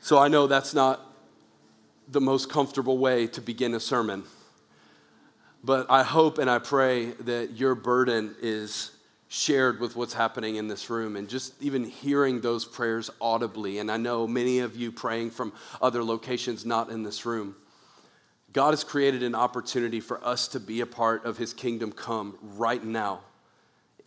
So I know that's not the most comfortable way to begin a sermon. But I hope and I pray that your burden is shared with what's happening in this room and just even hearing those prayers audibly. And I know many of you praying from other locations not in this room. God has created an opportunity for us to be a part of his kingdom come right now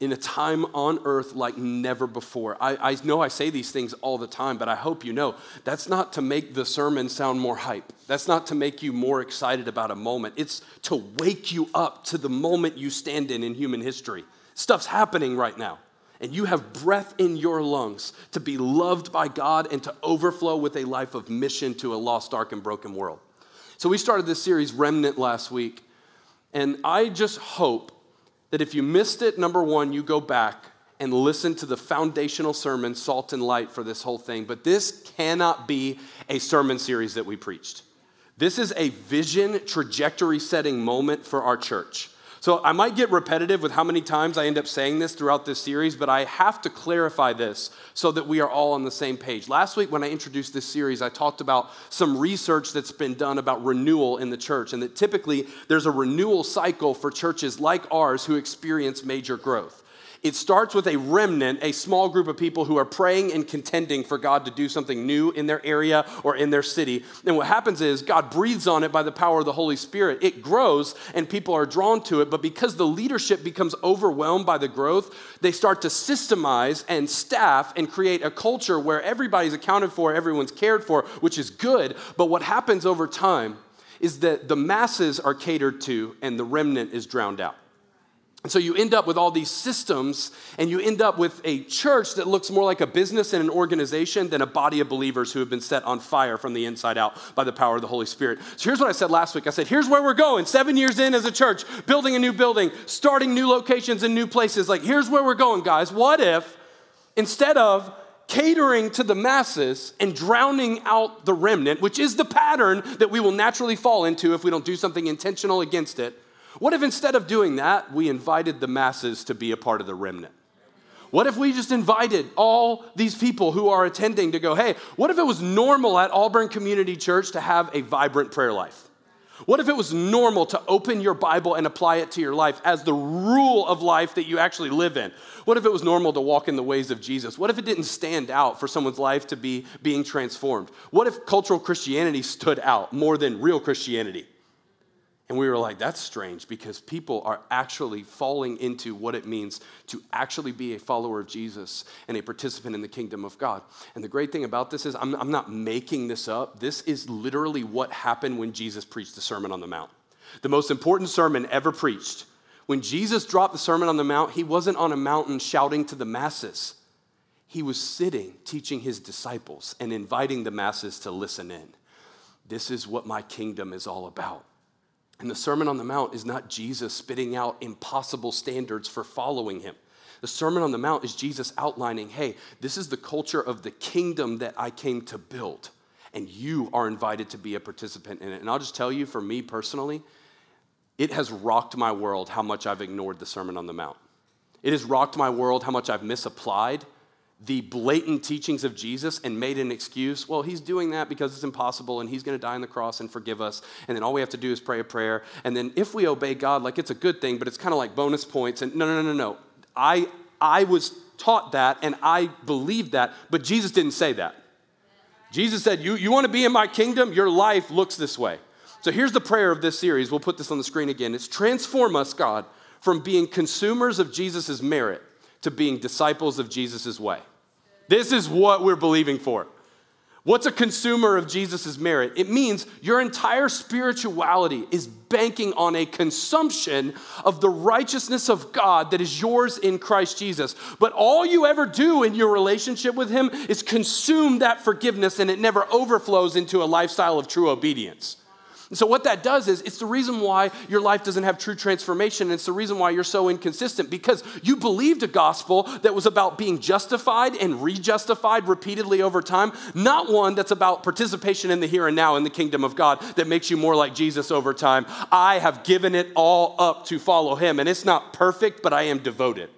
in a time on earth like never before. I, I, know I say these things all the time, but I hope you know that's not to make the sermon sound more hype. That's not to make you more excited about a moment. It's to wake you up to the moment you stand in in human history. Stuff's happening right now. And you have breath in your lungs to be loved by God and to overflow with a life of mission to a lost, dark, and broken world. So, we started this series, Remnant, last week. And I just hope that if you missed it, number one, you go back and listen to the foundational sermon, Salt and Light, for this whole thing. But this cannot be a sermon series that we preached. This is a vision trajectory setting moment for our church. So I might get repetitive with how many times I end up saying this throughout this series, but I have to clarify this so that we are all on the same page. Last week, when I introduced this series, I talked about some research that's been done about renewal in the church, and that typically there's a renewal cycle for churches like ours who experience major growth. It starts with a remnant, a small group of people who are praying and contending for God to do something new in their area or in their city. And what happens is God breathes on it by the power of the Holy Spirit. It grows and people are drawn to it, but because the leadership becomes overwhelmed by the growth, they start to systemize and staff and create a culture where everybody's accounted for, everyone's cared for, which is good. But what happens over time is that the masses are catered to and the remnant is drowned out. And so you end up with all these systems, and you end up with a church that looks more like a business and an organization than a body of believers who have been set on fire from the inside out by the power of the Holy Spirit. So here's what I said last week I said, here's where we're going. Seven years in as a church, building a new building, starting new locations in new places. Like, here's where we're going, guys. What if instead of catering to the masses and drowning out the remnant, which is the pattern that we will naturally fall into if we don't do something intentional against it, what if instead of doing that, we invited the masses to be a part of the remnant? What if we just invited all these people who are attending to go, hey, what if it was normal at Auburn Community Church to have a vibrant prayer life? What if it was normal to open your Bible and apply it to your life as the rule of life that you actually live in? What if it was normal to walk in the ways of Jesus? What if it didn't stand out for someone's life to be being transformed? What if cultural Christianity stood out more than real Christianity? And we were like, that's strange because people are actually falling into what it means to actually be a follower of Jesus and a participant in the kingdom of God. And the great thing about this is, I'm, I'm not making this up. This is literally what happened when Jesus preached the Sermon on the Mount. The most important sermon ever preached. When Jesus dropped the Sermon on the Mount, he wasn't on a mountain shouting to the masses. He was sitting, teaching his disciples and inviting the masses to listen in. This is what my kingdom is all about. And the Sermon on the Mount is not Jesus spitting out impossible standards for following him. The Sermon on the Mount is Jesus outlining hey, this is the culture of the kingdom that I came to build, and you are invited to be a participant in it. And I'll just tell you, for me personally, it has rocked my world how much I've ignored the Sermon on the Mount. It has rocked my world how much I've misapplied the blatant teachings of Jesus and made an excuse. Well, he's doing that because it's impossible and he's going to die on the cross and forgive us. And then all we have to do is pray a prayer. And then if we obey God, like it's a good thing, but it's kind of like bonus points. And no, no, no, no, no. I, I was taught that and I believed that, but Jesus didn't say that. Jesus said, You, you want to be in my kingdom? Your life looks this way. So here's the prayer of this series. We'll put this on the screen again. It's transform us, God, from being consumers of Jesus' merit to being disciples of Jesus' way. This is what we're believing for. What's a consumer of Jesus' merit? It means your entire spirituality is banking on a consumption of the righteousness of God that is yours in Christ Jesus. But all you ever do in your relationship with Him is consume that forgiveness and it never overflows into a lifestyle of true obedience. And so, what that does is it's the reason why your life doesn't have true transformation. And it's the reason why you're so inconsistent because you believed a gospel that was about being justified and rejustified repeatedly over time, not one that's about participation in the here and now in the kingdom of God that makes you more like Jesus over time. I have given it all up to follow him. And it's not perfect, but I am devoted.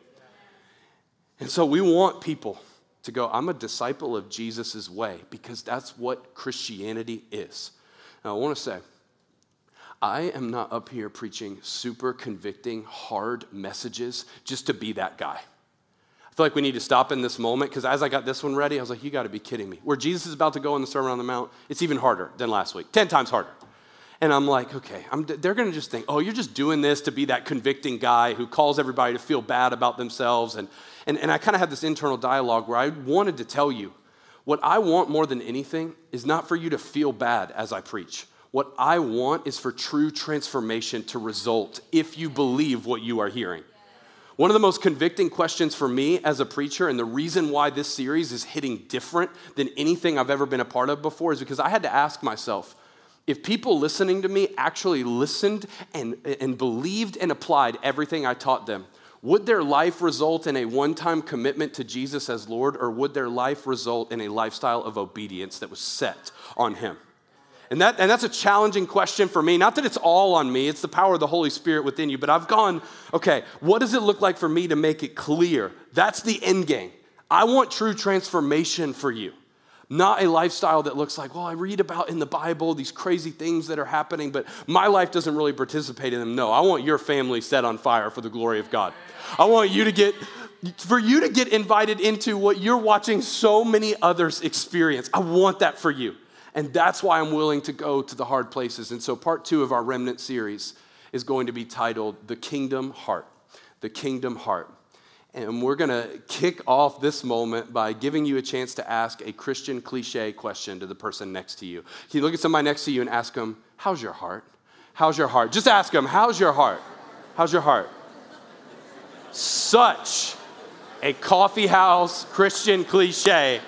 And so, we want people to go, I'm a disciple of Jesus' way because that's what Christianity is. Now, I want to say, I am not up here preaching super convicting, hard messages just to be that guy. I feel like we need to stop in this moment because as I got this one ready, I was like, you got to be kidding me. Where Jesus is about to go in the Sermon on the Mount, it's even harder than last week, 10 times harder. And I'm like, okay, I'm, they're going to just think, oh, you're just doing this to be that convicting guy who calls everybody to feel bad about themselves. And, and, and I kind of had this internal dialogue where I wanted to tell you what I want more than anything is not for you to feel bad as I preach. What I want is for true transformation to result if you believe what you are hearing. One of the most convicting questions for me as a preacher, and the reason why this series is hitting different than anything I've ever been a part of before, is because I had to ask myself if people listening to me actually listened and, and believed and applied everything I taught them, would their life result in a one time commitment to Jesus as Lord, or would their life result in a lifestyle of obedience that was set on Him? And, that, and that's a challenging question for me. Not that it's all on me, it's the power of the Holy Spirit within you. But I've gone, okay, what does it look like for me to make it clear? That's the end game. I want true transformation for you. Not a lifestyle that looks like, well, I read about in the Bible these crazy things that are happening, but my life doesn't really participate in them. No, I want your family set on fire for the glory of God. I want you to get, for you to get invited into what you're watching so many others experience. I want that for you. And that's why I'm willing to go to the hard places. And so, part two of our remnant series is going to be titled The Kingdom Heart. The Kingdom Heart. And we're going to kick off this moment by giving you a chance to ask a Christian cliche question to the person next to you. Can you look at somebody next to you and ask them, How's your heart? How's your heart? Just ask them, How's your heart? How's your heart? Such a coffee house Christian cliche.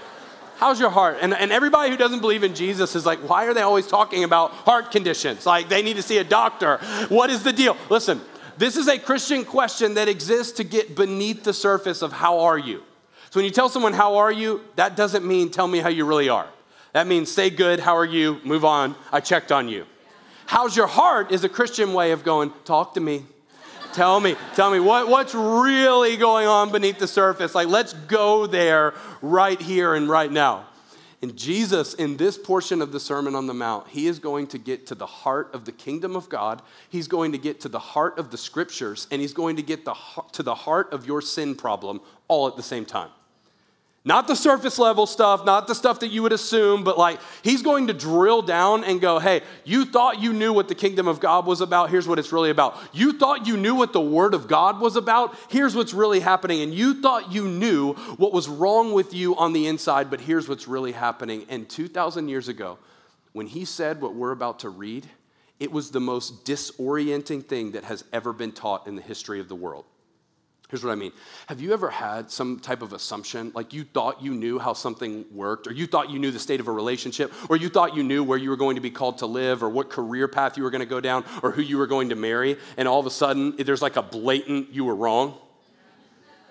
How's your heart? And, and everybody who doesn't believe in Jesus is like, why are they always talking about heart conditions? Like they need to see a doctor. What is the deal? Listen, this is a Christian question that exists to get beneath the surface of how are you. So when you tell someone, how are you, that doesn't mean tell me how you really are. That means say good, how are you, move on, I checked on you. How's your heart is a Christian way of going, talk to me. Tell me, tell me what, what's really going on beneath the surface. Like, let's go there right here and right now. And Jesus, in this portion of the Sermon on the Mount, he is going to get to the heart of the kingdom of God. He's going to get to the heart of the scriptures, and he's going to get the, to the heart of your sin problem all at the same time. Not the surface level stuff, not the stuff that you would assume, but like he's going to drill down and go, hey, you thought you knew what the kingdom of God was about. Here's what it's really about. You thought you knew what the word of God was about. Here's what's really happening. And you thought you knew what was wrong with you on the inside, but here's what's really happening. And 2,000 years ago, when he said what we're about to read, it was the most disorienting thing that has ever been taught in the history of the world. Here's what I mean. Have you ever had some type of assumption, like you thought you knew how something worked, or you thought you knew the state of a relationship, or you thought you knew where you were going to be called to live, or what career path you were going to go down, or who you were going to marry, and all of a sudden there's like a blatant you were wrong?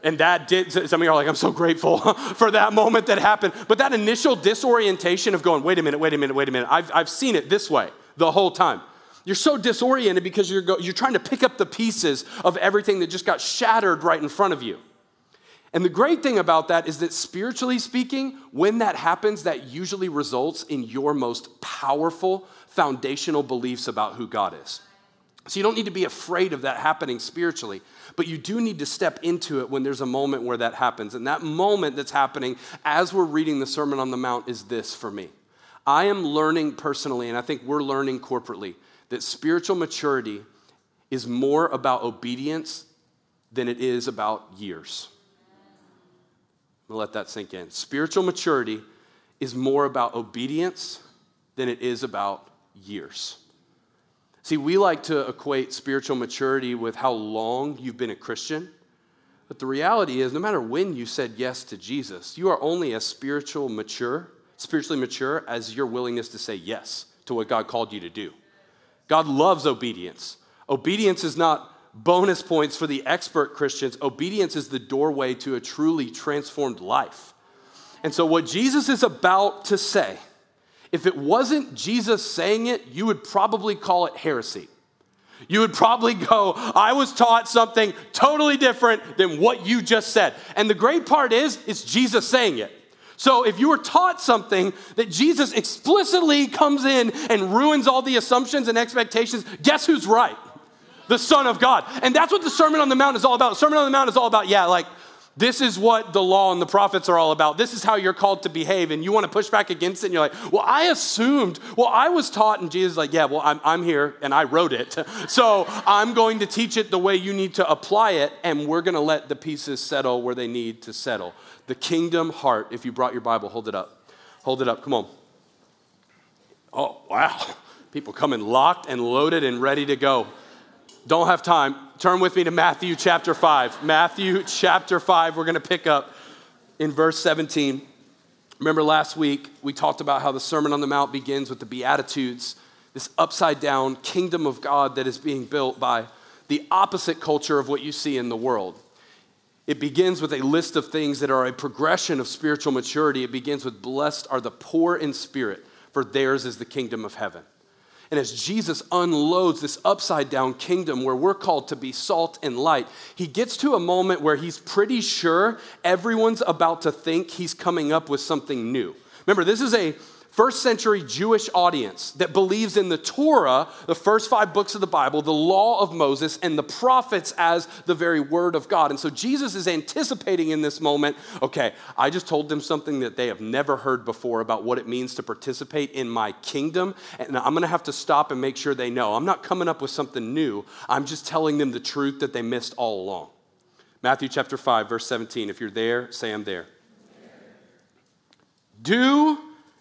And that did, some of you are like, I'm so grateful for that moment that happened. But that initial disorientation of going, wait a minute, wait a minute, wait a minute, I've, I've seen it this way the whole time. You're so disoriented because you're, go, you're trying to pick up the pieces of everything that just got shattered right in front of you. And the great thing about that is that spiritually speaking, when that happens, that usually results in your most powerful foundational beliefs about who God is. So you don't need to be afraid of that happening spiritually, but you do need to step into it when there's a moment where that happens. And that moment that's happening as we're reading the Sermon on the Mount is this for me. I am learning personally, and I think we're learning corporately, that spiritual maturity is more about obedience than it is about years. I'm gonna let that sink in. Spiritual maturity is more about obedience than it is about years. See, we like to equate spiritual maturity with how long you've been a Christian. But the reality is, no matter when you said yes to Jesus, you are only as spiritual mature, spiritually mature as your willingness to say yes to what God called you to do. God loves obedience. Obedience is not bonus points for the expert Christians, obedience is the doorway to a truly transformed life. And so, what Jesus is about to say, if it wasn't Jesus saying it, you would probably call it heresy. You would probably go, I was taught something totally different than what you just said. And the great part is, it's Jesus saying it. So if you were taught something that Jesus explicitly comes in and ruins all the assumptions and expectations, guess who's right? The Son of God. And that's what the Sermon on the Mount is all about. The Sermon on the Mount is all about, yeah, like, this is what the law and the prophets are all about. This is how you're called to behave. And you want to push back against it. And you're like, well, I assumed, well, I was taught. And Jesus is like, yeah, well, I'm, I'm here and I wrote it. So I'm going to teach it the way you need to apply it. And we're going to let the pieces settle where they need to settle. The kingdom heart. If you brought your Bible, hold it up. Hold it up. Come on. Oh, wow. People coming locked and loaded and ready to go. Don't have time. Turn with me to Matthew chapter 5. Matthew chapter 5, we're going to pick up in verse 17. Remember last week, we talked about how the Sermon on the Mount begins with the Beatitudes, this upside down kingdom of God that is being built by the opposite culture of what you see in the world. It begins with a list of things that are a progression of spiritual maturity. It begins with, Blessed are the poor in spirit, for theirs is the kingdom of heaven. And as Jesus unloads this upside down kingdom where we're called to be salt and light, he gets to a moment where he's pretty sure everyone's about to think he's coming up with something new. Remember, this is a first century Jewish audience that believes in the Torah, the first five books of the Bible, the law of Moses, and the prophets as the very word of God. And so Jesus is anticipating in this moment okay, I just told them something that they have never heard before about what it means to participate in my kingdom. And I'm going to have to stop and make sure they know. I'm not coming up with something new, I'm just telling them the truth that they missed all along. Matthew chapter 5, verse 17. If you're there, say I'm there. Do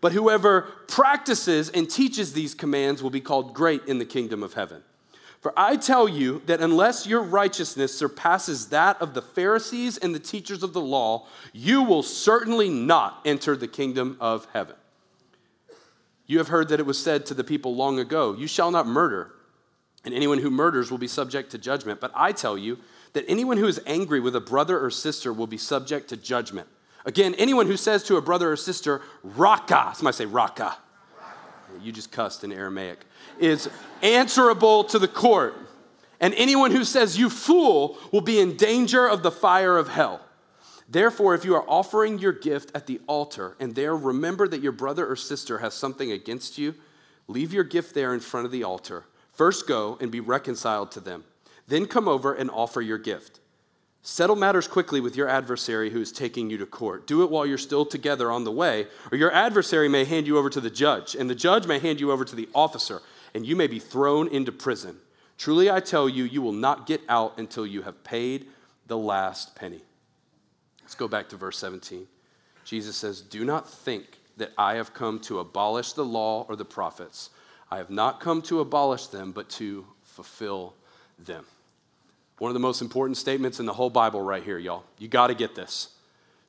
But whoever practices and teaches these commands will be called great in the kingdom of heaven. For I tell you that unless your righteousness surpasses that of the Pharisees and the teachers of the law, you will certainly not enter the kingdom of heaven. You have heard that it was said to the people long ago, You shall not murder, and anyone who murders will be subject to judgment. But I tell you that anyone who is angry with a brother or sister will be subject to judgment. Again, anyone who says to a brother or sister, Raca, somebody say Raca, you just cussed in Aramaic, is answerable to the court. And anyone who says, You fool, will be in danger of the fire of hell. Therefore, if you are offering your gift at the altar and there remember that your brother or sister has something against you, leave your gift there in front of the altar. First go and be reconciled to them. Then come over and offer your gift. Settle matters quickly with your adversary who is taking you to court. Do it while you're still together on the way, or your adversary may hand you over to the judge, and the judge may hand you over to the officer, and you may be thrown into prison. Truly, I tell you, you will not get out until you have paid the last penny. Let's go back to verse 17. Jesus says, Do not think that I have come to abolish the law or the prophets. I have not come to abolish them, but to fulfill them. One of the most important statements in the whole Bible, right here, y'all. You got to get this.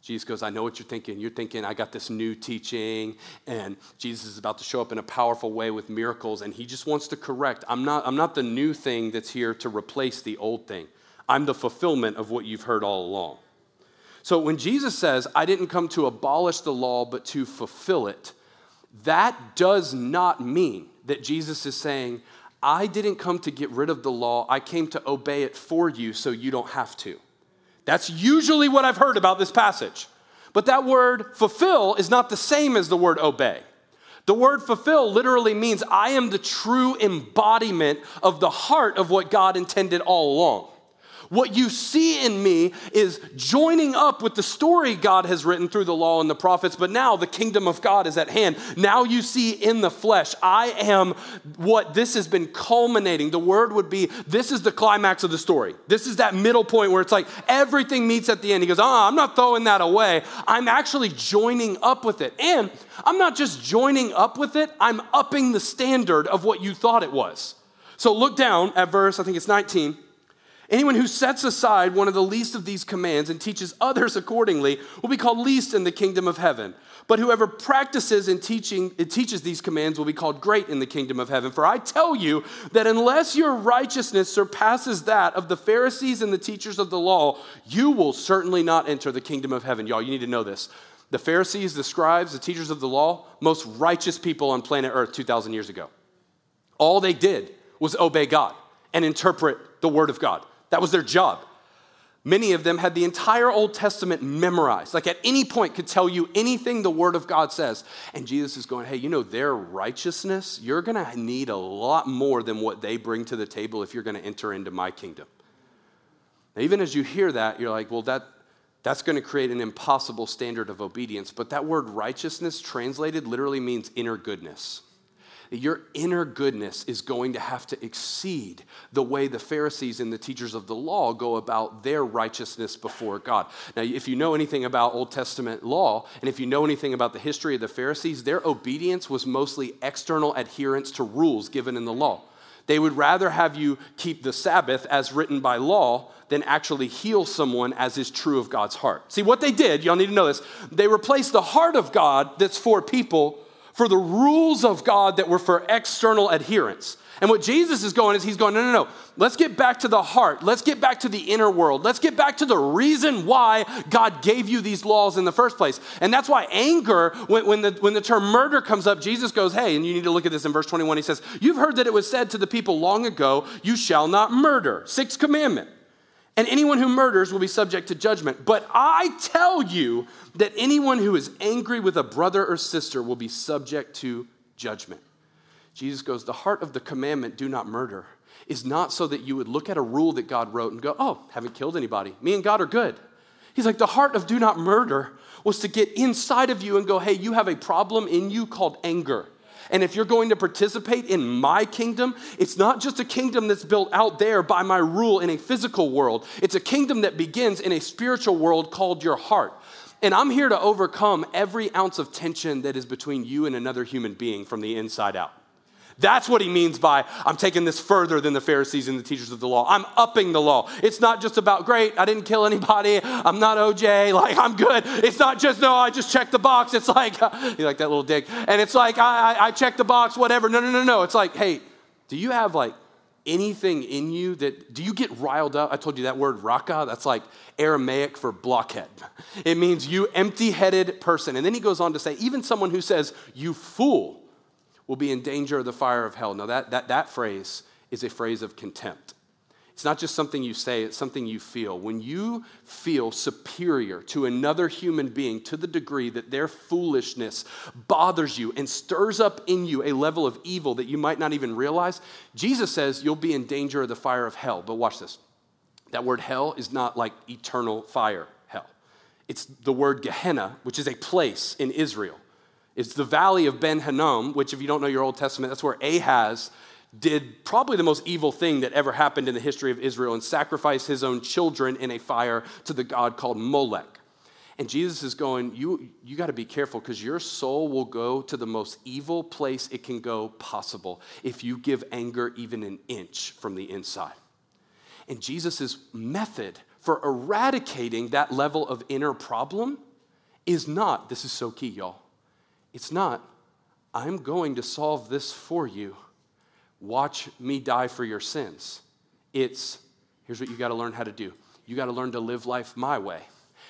Jesus goes, I know what you're thinking. You're thinking, I got this new teaching, and Jesus is about to show up in a powerful way with miracles, and he just wants to correct. I'm not, I'm not the new thing that's here to replace the old thing. I'm the fulfillment of what you've heard all along. So when Jesus says, I didn't come to abolish the law, but to fulfill it, that does not mean that Jesus is saying, I didn't come to get rid of the law, I came to obey it for you so you don't have to. That's usually what I've heard about this passage. But that word fulfill is not the same as the word obey. The word fulfill literally means I am the true embodiment of the heart of what God intended all along. What you see in me is joining up with the story God has written through the law and the prophets, but now the kingdom of God is at hand. Now you see in the flesh, I am what this has been culminating. The word would be this is the climax of the story. This is that middle point where it's like everything meets at the end. He goes, Oh, I'm not throwing that away. I'm actually joining up with it. And I'm not just joining up with it, I'm upping the standard of what you thought it was. So look down at verse, I think it's 19. Anyone who sets aside one of the least of these commands and teaches others accordingly will be called least in the kingdom of heaven. But whoever practices and teaching, it teaches these commands will be called great in the kingdom of heaven. For I tell you that unless your righteousness surpasses that of the Pharisees and the teachers of the law, you will certainly not enter the kingdom of heaven. Y'all, you need to know this. The Pharisees, the scribes, the teachers of the law, most righteous people on planet Earth 2,000 years ago. All they did was obey God and interpret the word of God. That was their job. Many of them had the entire Old Testament memorized, like at any point could tell you anything the Word of God says. And Jesus is going, hey, you know, their righteousness, you're going to need a lot more than what they bring to the table if you're going to enter into my kingdom. Now, even as you hear that, you're like, well, that, that's going to create an impossible standard of obedience. But that word righteousness translated literally means inner goodness your inner goodness is going to have to exceed the way the Pharisees and the teachers of the law go about their righteousness before God. Now, if you know anything about Old Testament law, and if you know anything about the history of the Pharisees, their obedience was mostly external adherence to rules given in the law. They would rather have you keep the Sabbath as written by law than actually heal someone as is true of God's heart. See, what they did, y'all need to know this, they replaced the heart of God that's for people for the rules of God that were for external adherence. And what Jesus is going is he's going, no, no, no. Let's get back to the heart. Let's get back to the inner world. Let's get back to the reason why God gave you these laws in the first place. And that's why anger, when, when, the, when the term murder comes up, Jesus goes, hey, and you need to look at this in verse 21. He says, You've heard that it was said to the people long ago, you shall not murder. Sixth commandment. And anyone who murders will be subject to judgment. But I tell you that anyone who is angry with a brother or sister will be subject to judgment. Jesus goes, The heart of the commandment, do not murder, is not so that you would look at a rule that God wrote and go, Oh, haven't killed anybody. Me and God are good. He's like, The heart of do not murder was to get inside of you and go, Hey, you have a problem in you called anger. And if you're going to participate in my kingdom, it's not just a kingdom that's built out there by my rule in a physical world, it's a kingdom that begins in a spiritual world called your heart. And I'm here to overcome every ounce of tension that is between you and another human being from the inside out. That's what he means by I'm taking this further than the Pharisees and the teachers of the law. I'm upping the law. It's not just about, great, I didn't kill anybody. I'm not OJ. Like, I'm good. It's not just, no, I just checked the box. It's like, you like that little dig. And it's like, I, I, I checked the box, whatever. No, no, no, no. It's like, hey, do you have like anything in you that, do you get riled up? I told you that word raca, that's like Aramaic for blockhead. It means you empty headed person. And then he goes on to say, even someone who says, you fool will be in danger of the fire of hell. Now, that, that, that phrase is a phrase of contempt. It's not just something you say, it's something you feel. When you feel superior to another human being to the degree that their foolishness bothers you and stirs up in you a level of evil that you might not even realize, Jesus says you'll be in danger of the fire of hell. But watch this. That word hell is not like eternal fire, hell. It's the word Gehenna, which is a place in Israel. It's the valley of Ben Hinnom, which, if you don't know your Old Testament, that's where Ahaz did probably the most evil thing that ever happened in the history of Israel and sacrificed his own children in a fire to the god called Molech. And Jesus is going, You, you got to be careful because your soul will go to the most evil place it can go possible if you give anger even an inch from the inside. And Jesus' method for eradicating that level of inner problem is not, this is so key, y'all it's not, I'm going to solve this for you. Watch me die for your sins. It's, here's what you got to learn how to do you got to learn to live life my way.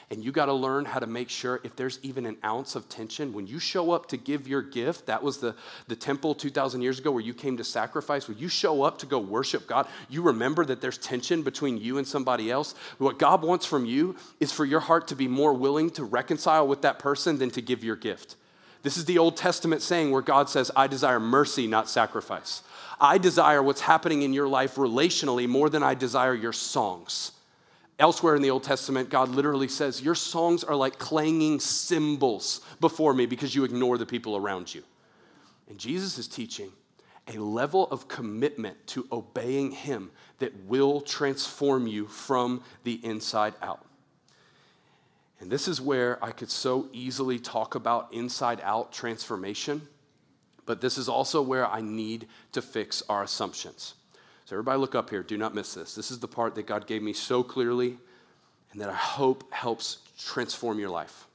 And you got to learn how to make sure if there's even an ounce of tension, when you show up to give your gift, that was the, the temple 2,000 years ago where you came to sacrifice, when you show up to go worship God, you remember that there's tension between you and somebody else. What God wants from you is for your heart to be more willing to reconcile with that person than to give your gift. This is the Old Testament saying where God says, I desire mercy, not sacrifice. I desire what's happening in your life relationally more than I desire your songs. Elsewhere in the Old Testament, God literally says, Your songs are like clanging cymbals before me because you ignore the people around you. And Jesus is teaching a level of commitment to obeying Him that will transform you from the inside out. And this is where I could so easily talk about inside out transformation, but this is also where I need to fix our assumptions. So, everybody, look up here. Do not miss this. This is the part that God gave me so clearly and that I hope helps transform your life.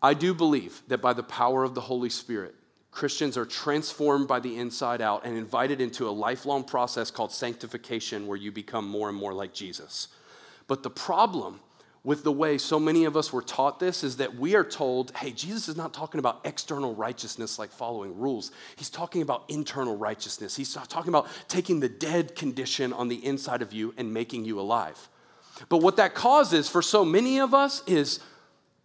I do believe that by the power of the Holy Spirit, Christians are transformed by the inside out and invited into a lifelong process called sanctification where you become more and more like Jesus. But the problem with the way so many of us were taught this is that we are told, hey, Jesus is not talking about external righteousness like following rules. He's talking about internal righteousness. He's talking about taking the dead condition on the inside of you and making you alive. But what that causes for so many of us is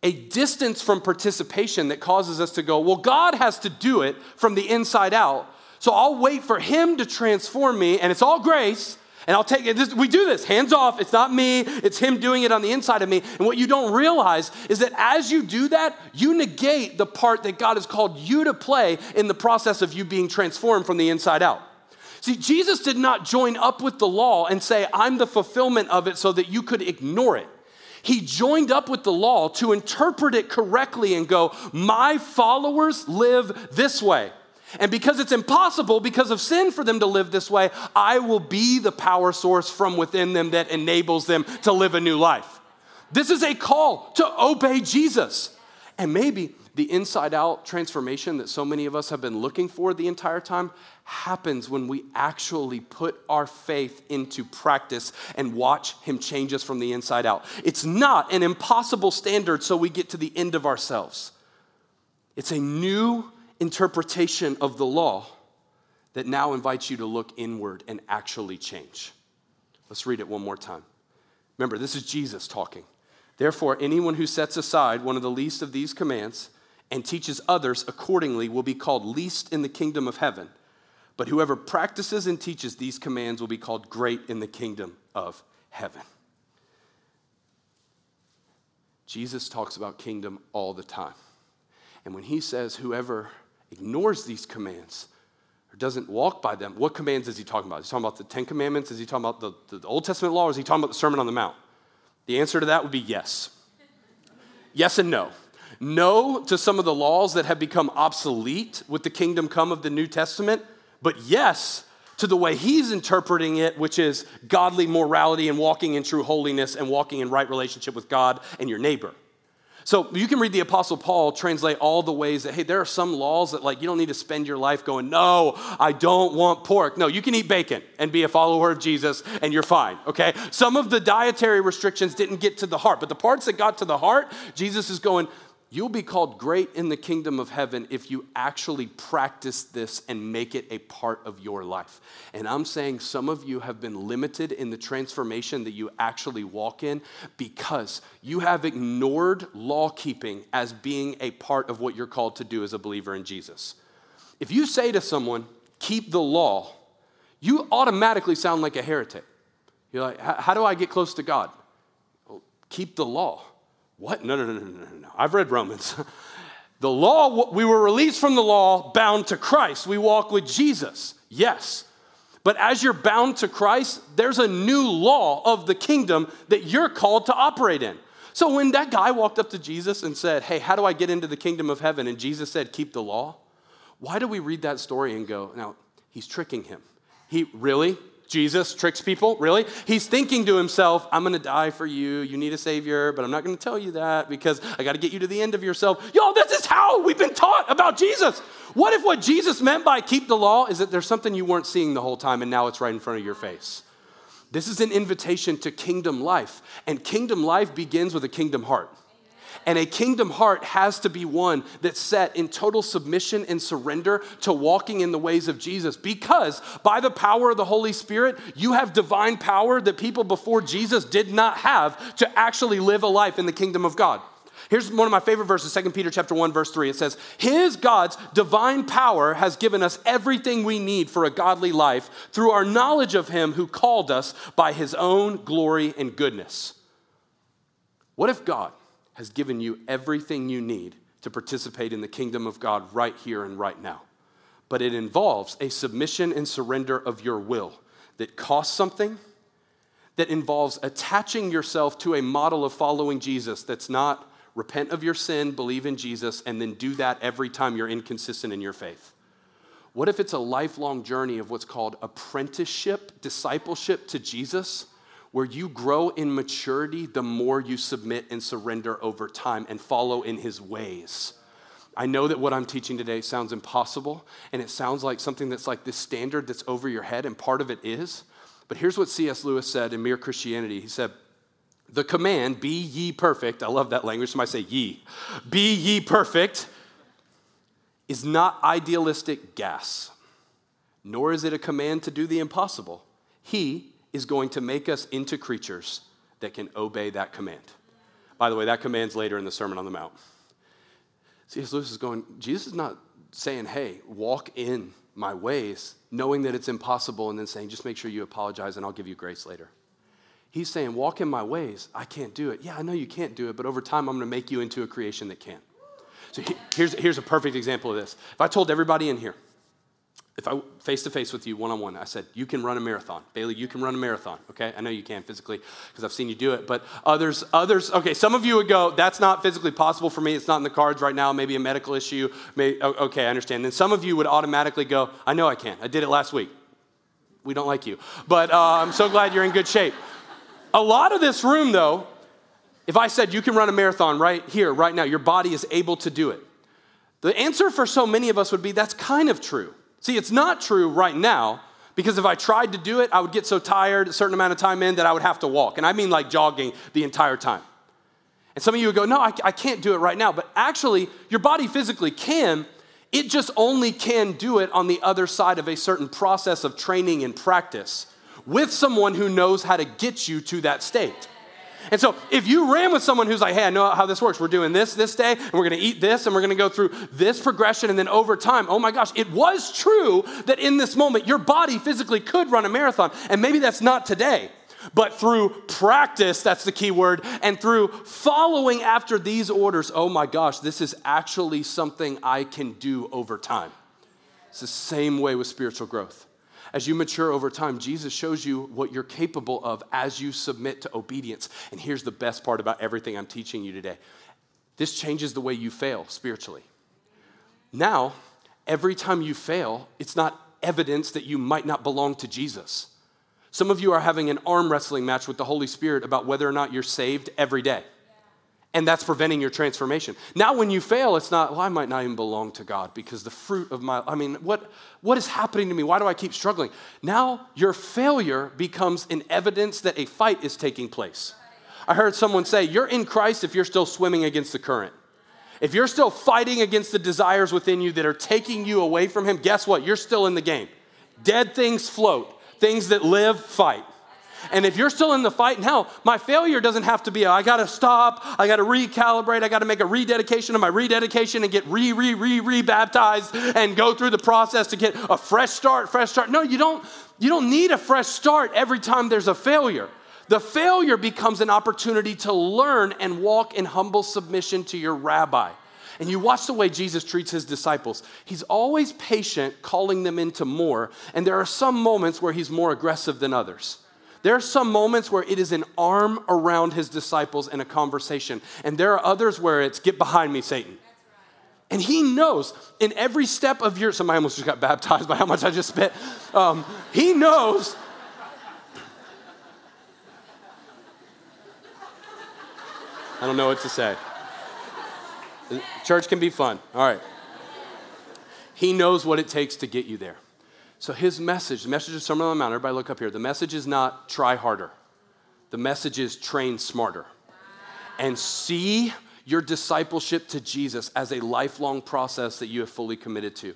a distance from participation that causes us to go, well, God has to do it from the inside out. So I'll wait for Him to transform me, and it's all grace. And I'll take it. we do this hands off. It's not me, it's Him doing it on the inside of me. And what you don't realize is that as you do that, you negate the part that God has called you to play in the process of you being transformed from the inside out. See, Jesus did not join up with the law and say, I'm the fulfillment of it so that you could ignore it. He joined up with the law to interpret it correctly and go, My followers live this way. And because it's impossible, because of sin, for them to live this way, I will be the power source from within them that enables them to live a new life. This is a call to obey Jesus. And maybe the inside out transformation that so many of us have been looking for the entire time happens when we actually put our faith into practice and watch Him change us from the inside out. It's not an impossible standard so we get to the end of ourselves. It's a new interpretation of the law that now invites you to look inward and actually change. Let's read it one more time. Remember, this is Jesus talking. Therefore, anyone who sets aside one of the least of these commands and teaches others accordingly will be called least in the kingdom of heaven. But whoever practices and teaches these commands will be called great in the kingdom of heaven. Jesus talks about kingdom all the time. And when he says, whoever ignores these commands or doesn't walk by them, what commands is he talking about? Is he talking about the Ten Commandments? Is he talking about the, the Old Testament law? Or is he talking about the Sermon on the Mount? The answer to that would be yes. Yes and no. No to some of the laws that have become obsolete with the kingdom come of the New Testament but yes to the way he's interpreting it, which is godly morality and walking in true holiness and walking in right relationship with God and your neighbor. So you can read the Apostle Paul translate all the ways that, hey, there are some laws that, like, you don't need to spend your life going, no, I don't want pork. No, you can eat bacon and be a follower of Jesus and you're fine, okay? Some of the dietary restrictions didn't get to the heart, but the parts that got to the heart, Jesus is going, You'll be called great in the kingdom of heaven if you actually practice this and make it a part of your life. And I'm saying some of you have been limited in the transformation that you actually walk in because you have ignored law keeping as being a part of what you're called to do as a believer in Jesus. If you say to someone, keep the law, you automatically sound like a heretic. You're like, how do I get close to God? Well, keep the law. What? No, no, no, no, no, no. No. I've read Romans. the law, we were released from the law, bound to Christ. We walk with Jesus. Yes. But as you're bound to Christ, there's a new law of the kingdom that you're called to operate in. So when that guy walked up to Jesus and said, Hey, how do I get into the kingdom of heaven? And Jesus said, Keep the law. Why do we read that story and go, Now, he's tricking him? He really? Jesus tricks people, really? He's thinking to himself, I'm gonna die for you. You need a savior, but I'm not gonna tell you that because I gotta get you to the end of yourself. Yo, this is how we've been taught about Jesus. What if what Jesus meant by keep the law is that there's something you weren't seeing the whole time and now it's right in front of your face? This is an invitation to kingdom life, and kingdom life begins with a kingdom heart. And a kingdom heart has to be one that's set in total submission and surrender to walking in the ways of Jesus. Because by the power of the Holy Spirit, you have divine power that people before Jesus did not have to actually live a life in the kingdom of God. Here's one of my favorite verses, 2 Peter chapter 1 verse 3. It says, "His God's divine power has given us everything we need for a godly life through our knowledge of him who called us by his own glory and goodness." What if God has given you everything you need to participate in the kingdom of God right here and right now. But it involves a submission and surrender of your will that costs something, that involves attaching yourself to a model of following Jesus that's not repent of your sin, believe in Jesus, and then do that every time you're inconsistent in your faith. What if it's a lifelong journey of what's called apprenticeship, discipleship to Jesus, where you grow in maturity the more you submit and surrender over time and follow in his ways? I know that what I'm teaching today sounds impossible and it sounds like something that's like this standard that's over your head, and part of it is. But here's what C.S. Lewis said in Mere Christianity. He said, The command, be ye perfect, I love that language, somebody say ye, be ye perfect, is not idealistic gas, nor is it a command to do the impossible. He is going to make us into creatures that can obey that command. By the way, that command's later in the Sermon on the Mount. C.S. Lewis is going, Jesus is not saying, hey, walk in my ways, knowing that it's impossible, and then saying, just make sure you apologize and I'll give you grace later. He's saying, walk in my ways. I can't do it. Yeah, I know you can't do it, but over time, I'm going to make you into a creation that can. So here's, here's a perfect example of this. If I told everybody in here, if I face to face with you one on one, I said, You can run a marathon. Bailey, you can run a marathon, okay? I know you can physically because I've seen you do it, but others, others, okay, some of you would go, That's not physically possible for me. It's not in the cards right now, maybe a medical issue. Maybe, okay, I understand. Then some of you would automatically go, I know I can. I did it last week. We don't like you, but uh, I'm so glad you're in good shape. A lot of this room, though, if I said you can run a marathon right here, right now, your body is able to do it. The answer for so many of us would be, That's kind of true. See, it's not true right now because if I tried to do it, I would get so tired a certain amount of time in that I would have to walk. And I mean like jogging the entire time. And some of you would go, No, I, I can't do it right now. But actually, your body physically can. It just only can do it on the other side of a certain process of training and practice with someone who knows how to get you to that state. And so if you ran with someone who's like, hey, I know how this works. We're doing this this day, and we're going to eat this, and we're going to go through this progression, and then over time, oh my gosh, it was true that in this moment, your body physically could run a marathon. And maybe that's not today. But through practice, that's the key word, and through following after these orders, oh my gosh, this is actually something I can do over time. It's the same way with spiritual growth. As you mature over time, Jesus shows you what you're capable of as you submit to obedience. And here's the best part about everything I'm teaching you today this changes the way you fail spiritually. Now, every time you fail, it's not evidence that you might not belong to Jesus. Some of you are having an arm wrestling match with the Holy Spirit about whether or not you're saved every day and that's preventing your transformation. Now, when you fail, it's not, well, I might not even belong to God because the fruit of my, I mean, what, what is happening to me? Why do I keep struggling? Now, your failure becomes an evidence that a fight is taking place. I heard someone say, You're in Christ if you're still swimming against the current. If you're still fighting against the desires within you that are taking you away from Him, guess what? You're still in the game. Dead things float, things that live fight. And if you're still in the fight now, my failure doesn't have to be, I got to stop, I got to recalibrate, I got to make a rededication of my rededication and get re, re, re, re baptized and go through the process to get a fresh start, fresh start. No, you don't, you don't need a fresh start every time there's a failure. The failure becomes an opportunity to learn and walk in humble submission to your rabbi. And you watch the way Jesus treats his disciples. He's always patient, calling them into more. And there are some moments where he's more aggressive than others. There are some moments where it is an arm around his disciples in a conversation, and there are others where it's get behind me, Satan. And he knows in every step of your, somebody almost just got baptized by how much I just spit. Um, he knows. I don't know what to say. Church can be fun. All right. He knows what it takes to get you there. So his message, the message of Sermon on the Mount, everybody look up here. The message is not try harder. The message is train smarter. And see your discipleship to Jesus as a lifelong process that you have fully committed to.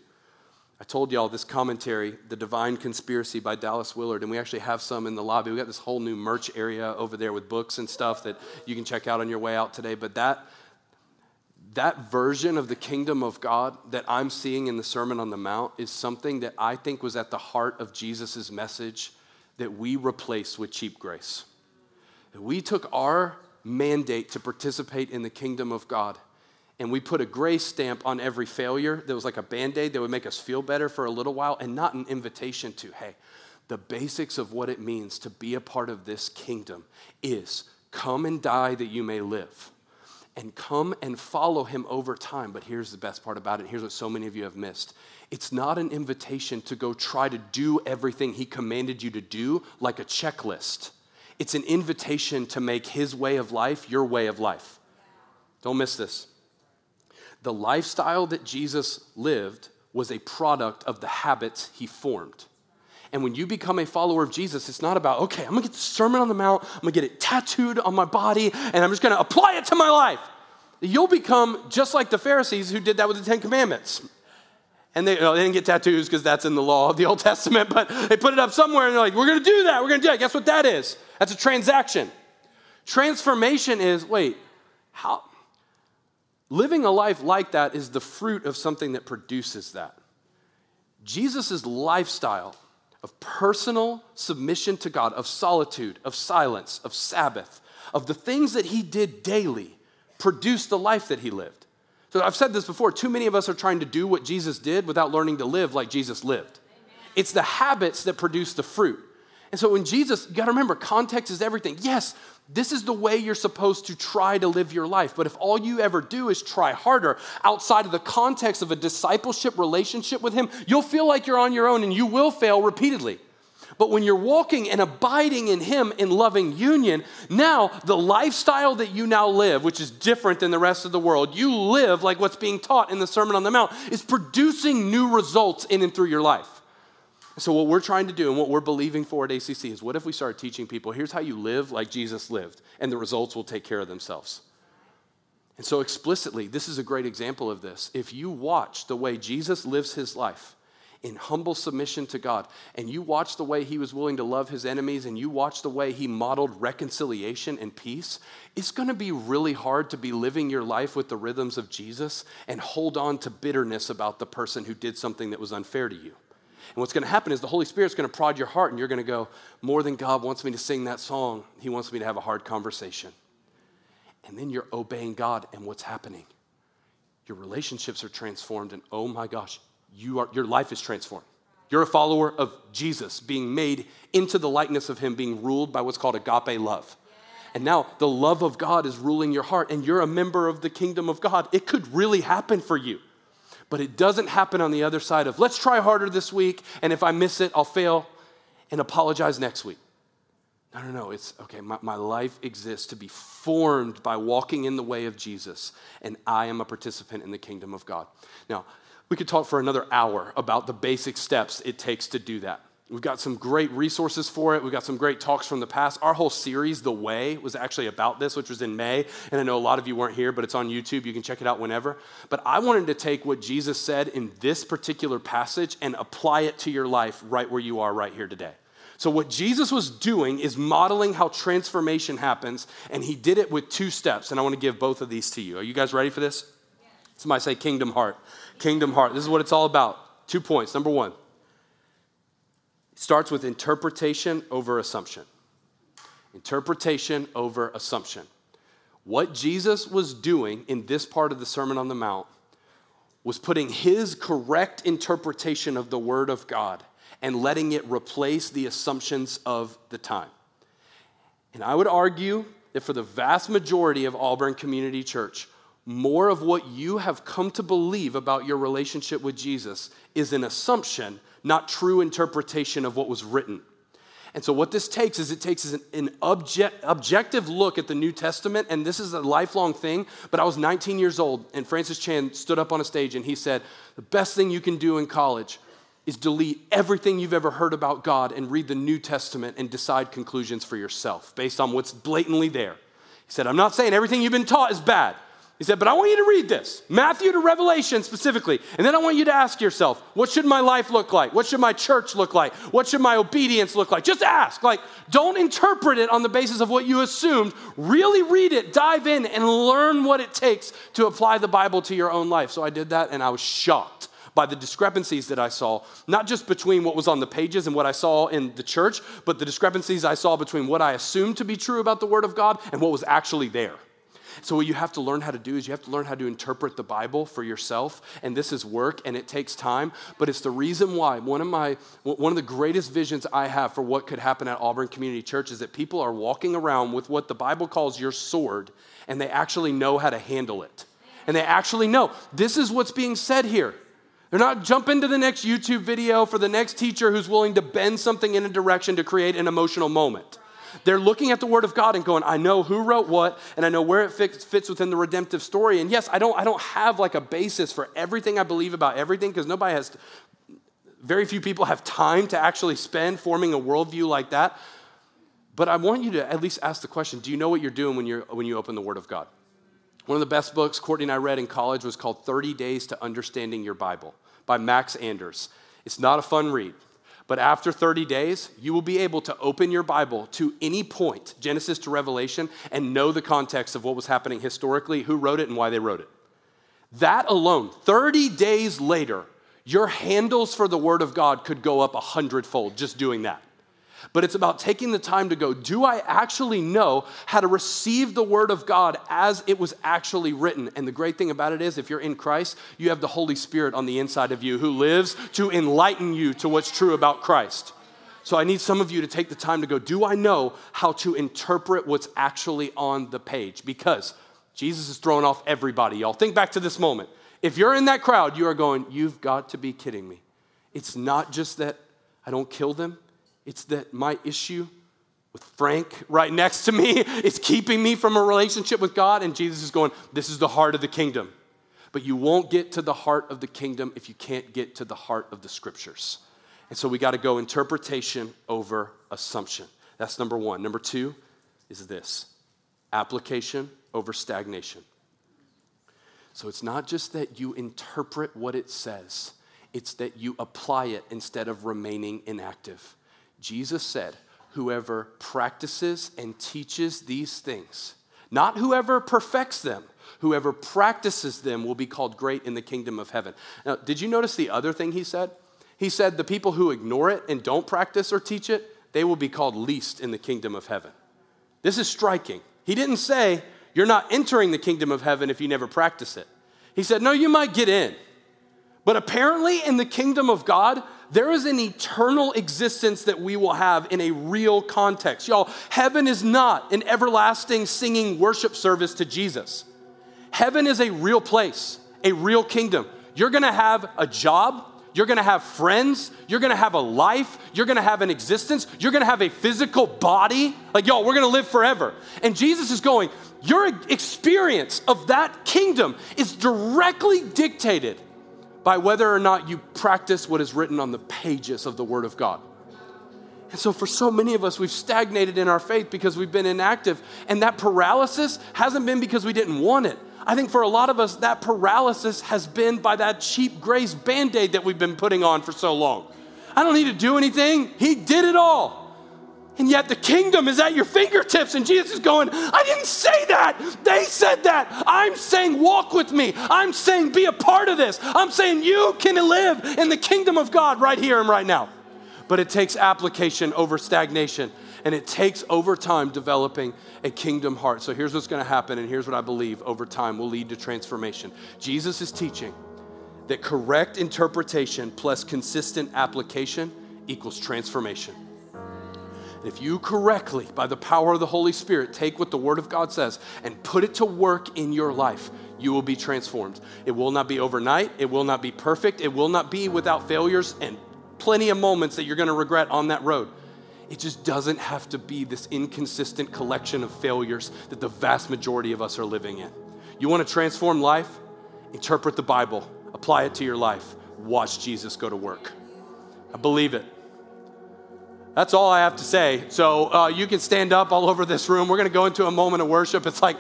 I told y'all this commentary, The Divine Conspiracy by Dallas Willard, and we actually have some in the lobby. We got this whole new merch area over there with books and stuff that you can check out on your way out today. But that that version of the kingdom of God that I'm seeing in the Sermon on the Mount is something that I think was at the heart of Jesus' message that we replaced with cheap grace. We took our mandate to participate in the kingdom of God and we put a grace stamp on every failure that was like a band aid that would make us feel better for a little while and not an invitation to, hey, the basics of what it means to be a part of this kingdom is come and die that you may live and come and follow him over time. But here's the best part about it. Here's what so many of you have missed it's not an invitation to go try to do everything he commanded you to do like a checklist. It's an invitation to make his way of life your way of life. Don't miss this. The lifestyle that Jesus lived was a product of the habits he formed. And when you become a follower of Jesus, it's not about, okay, I'm gonna get the Sermon on the Mount, I'm gonna get it tattooed on my body, and I'm just gonna apply it to my life. You'll become just like the Pharisees who did that with the Ten Commandments. And they, you know, they didn't get tattoos because that's in the law of the Old Testament, but they put it up somewhere and they're like, we're gonna do that, we're gonna do that. Guess what that is? That's a transaction. Transformation is, wait, how? Living a life like that is the fruit of something that produces that. Jesus' lifestyle of personal submission to God, of solitude, of silence, of Sabbath, of the things that he did daily, produced the life that he lived. So I've said this before too many of us are trying to do what Jesus did without learning to live like Jesus lived. Amen. It's the habits that produce the fruit. And so when Jesus, you got to remember, context is everything. Yes, this is the way you're supposed to try to live your life. But if all you ever do is try harder outside of the context of a discipleship relationship with Him, you'll feel like you're on your own and you will fail repeatedly. But when you're walking and abiding in Him in loving union, now the lifestyle that you now live, which is different than the rest of the world, you live like what's being taught in the Sermon on the Mount, is producing new results in and through your life. So, what we're trying to do and what we're believing for at ACC is what if we start teaching people here's how you live like Jesus lived, and the results will take care of themselves? And so, explicitly, this is a great example of this. If you watch the way Jesus lives his life in humble submission to God, and you watch the way he was willing to love his enemies, and you watch the way he modeled reconciliation and peace, it's gonna be really hard to be living your life with the rhythms of Jesus and hold on to bitterness about the person who did something that was unfair to you. And what's going to happen is the Holy Spirit's going to prod your heart, and you're going to go, More than God wants me to sing that song, He wants me to have a hard conversation. And then you're obeying God, and what's happening? Your relationships are transformed, and oh my gosh, you are, your life is transformed. You're a follower of Jesus, being made into the likeness of Him, being ruled by what's called agape love. And now the love of God is ruling your heart, and you're a member of the kingdom of God. It could really happen for you. But it doesn't happen on the other side of, let's try harder this week, and if I miss it, I'll fail and apologize next week. No, no, no. It's okay, my, my life exists to be formed by walking in the way of Jesus, and I am a participant in the kingdom of God. Now, we could talk for another hour about the basic steps it takes to do that. We've got some great resources for it. We've got some great talks from the past. Our whole series, The Way, was actually about this, which was in May. And I know a lot of you weren't here, but it's on YouTube. You can check it out whenever. But I wanted to take what Jesus said in this particular passage and apply it to your life right where you are right here today. So, what Jesus was doing is modeling how transformation happens, and he did it with two steps. And I want to give both of these to you. Are you guys ready for this? Somebody say kingdom heart. Kingdom heart. This is what it's all about. Two points. Number one, starts with interpretation over assumption. Interpretation over assumption. What Jesus was doing in this part of the Sermon on the Mount was putting his correct interpretation of the Word of God and letting it replace the assumptions of the time. And I would argue that for the vast majority of Auburn Community Church, more of what you have come to believe about your relationship with Jesus is an assumption not true interpretation of what was written. And so, what this takes is it takes an, an object, objective look at the New Testament, and this is a lifelong thing. But I was 19 years old, and Francis Chan stood up on a stage and he said, The best thing you can do in college is delete everything you've ever heard about God and read the New Testament and decide conclusions for yourself based on what's blatantly there. He said, I'm not saying everything you've been taught is bad. He said, But I want you to read this, Matthew to Revelation specifically. And then I want you to ask yourself, what should my life look like? What should my church look like? What should my obedience look like? Just ask. Like, don't interpret it on the basis of what you assumed. Really read it, dive in, and learn what it takes to apply the Bible to your own life. So I did that, and I was shocked by the discrepancies that I saw, not just between what was on the pages and what I saw in the church, but the discrepancies I saw between what I assumed to be true about the Word of God and what was actually there. So, what you have to learn how to do is you have to learn how to interpret the Bible for yourself. And this is work and it takes time, but it's the reason why one of my one of the greatest visions I have for what could happen at Auburn Community Church is that people are walking around with what the Bible calls your sword and they actually know how to handle it. And they actually know this is what's being said here. They're not jumping to the next YouTube video for the next teacher who's willing to bend something in a direction to create an emotional moment. They're looking at the Word of God and going, I know who wrote what, and I know where it fits, within the redemptive story. And yes, I don't, I don't have like a basis for everything I believe about everything because nobody has, very few people have time to actually spend forming a worldview like that. But I want you to at least ask the question do you know what you're doing when, you're, when you open the Word of God? One of the best books Courtney and I read in college was called 30 Days to Understanding Your Bible by Max Anders. It's not a fun read. But after 30 days, you will be able to open your Bible to any point, Genesis to Revelation, and know the context of what was happening historically, who wrote it, and why they wrote it. That alone, 30 days later, your handles for the Word of God could go up a hundredfold just doing that but it's about taking the time to go, do I actually know how to receive the Word of God as it was actually written? And the great thing about it is, if you're in Christ, you have the Holy Spirit on the inside of you who lives to enlighten you to what's true about Christ. So I need some of you to take the time to go, do I know how to interpret what's actually on the page? Because Jesus is throwing off everybody, y'all. Think back to this moment. If you're in that crowd, you are going, you've got to be kidding me. It's not just that I don't kill them, it's that my issue with Frank right next to me is keeping me from a relationship with God. And Jesus is going, This is the heart of the kingdom. But you won't get to the heart of the kingdom if you can't get to the heart of the scriptures. And so we got to go interpretation over assumption. That's number one. Number two is this application over stagnation. So it's not just that you interpret what it says, it's that you apply it instead of remaining inactive. Jesus said, Whoever practices and teaches these things, not whoever perfects them, whoever practices them will be called great in the kingdom of heaven. Now, did you notice the other thing he said? He said, The people who ignore it and don't practice or teach it, they will be called least in the kingdom of heaven. This is striking. He didn't say, You're not entering the kingdom of heaven if you never practice it. He said, No, you might get in. But apparently, in the kingdom of God, there is an eternal existence that we will have in a real context. Y'all, heaven is not an everlasting singing worship service to Jesus. Heaven is a real place, a real kingdom. You're gonna have a job, you're gonna have friends, you're gonna have a life, you're gonna have an existence, you're gonna have a physical body. Like, y'all, we're gonna live forever. And Jesus is going, your experience of that kingdom is directly dictated by whether or not you practice what is written on the pages of the Word of God. And so, for so many of us, we've stagnated in our faith because we've been inactive. And that paralysis hasn't been because we didn't want it. I think for a lot of us, that paralysis has been by that cheap grace band aid that we've been putting on for so long. I don't need to do anything, He did it all. And yet the kingdom is at your fingertips. And Jesus is going, I didn't say that. They said that. I'm saying, walk with me. I'm saying, be a part of this. I'm saying, you can live in the kingdom of God right here and right now. But it takes application over stagnation. And it takes over time developing a kingdom heart. So here's what's going to happen. And here's what I believe over time will lead to transformation. Jesus is teaching that correct interpretation plus consistent application equals transformation. If you correctly, by the power of the Holy Spirit, take what the Word of God says and put it to work in your life, you will be transformed. It will not be overnight, it will not be perfect, it will not be without failures and plenty of moments that you're going to regret on that road. It just doesn't have to be this inconsistent collection of failures that the vast majority of us are living in. You want to transform life? Interpret the Bible, apply it to your life, watch Jesus go to work. I believe it. That's all I have to say. So uh, you can stand up all over this room. We're going to go into a moment of worship. It's like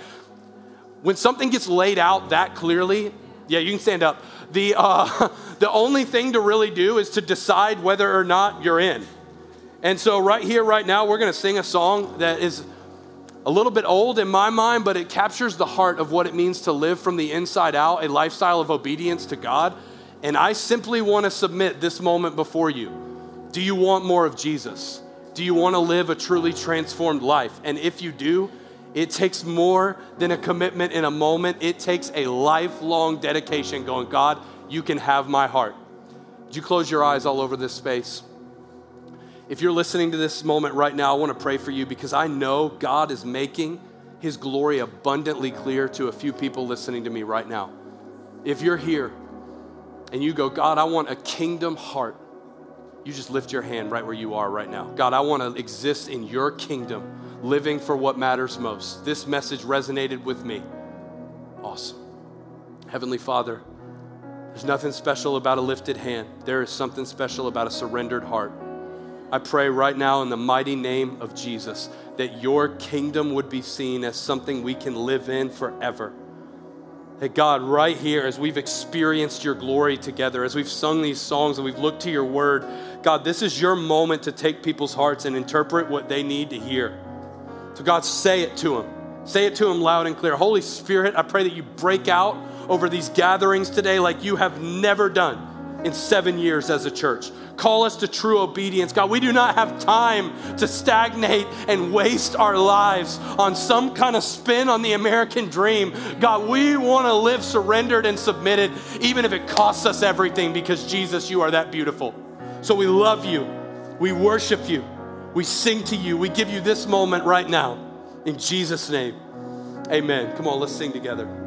when something gets laid out that clearly, yeah, you can stand up. The, uh, the only thing to really do is to decide whether or not you're in. And so, right here, right now, we're going to sing a song that is a little bit old in my mind, but it captures the heart of what it means to live from the inside out, a lifestyle of obedience to God. And I simply want to submit this moment before you. Do you want more of Jesus? Do you want to live a truly transformed life? And if you do, It takes more than a commitment in a moment, it takes a lifelong dedication going, God, you can have my heart. Would you close your eyes all over this space? If you're listening to this moment right now, I want to pray for you because I know God is making his glory abundantly clear to a few people listening to me right now. If you're here and you go, God, I want a kingdom heart, you just lift your hand right where you are right now. God, I want to exist in your kingdom living for what matters most. This message resonated with me. Awesome. Heavenly Father, there's nothing special about a lifted hand, there is something special about a surrendered heart. I pray right now in the mighty name of Jesus that your kingdom would be seen as something we can live in forever. That God, right here, as we've experienced your glory together, as we've sung these songs and we've looked to your word, God, this is your moment to take people's hearts and interpret what they need to hear. So, God, say it to them. Say it to them loud and clear. Holy Spirit, I pray that you break out over these gatherings today like you have never done in seven years as a church. Call us to true obedience. God, we do not have time to stagnate and waste our lives on some kind of spin on the American dream. God, we want to live surrendered and submitted, even if it costs us everything, because Jesus, you are that beautiful. So we love you. We worship you. We sing to you. We give you this moment right now. In Jesus' name, amen. Come on, let's sing together.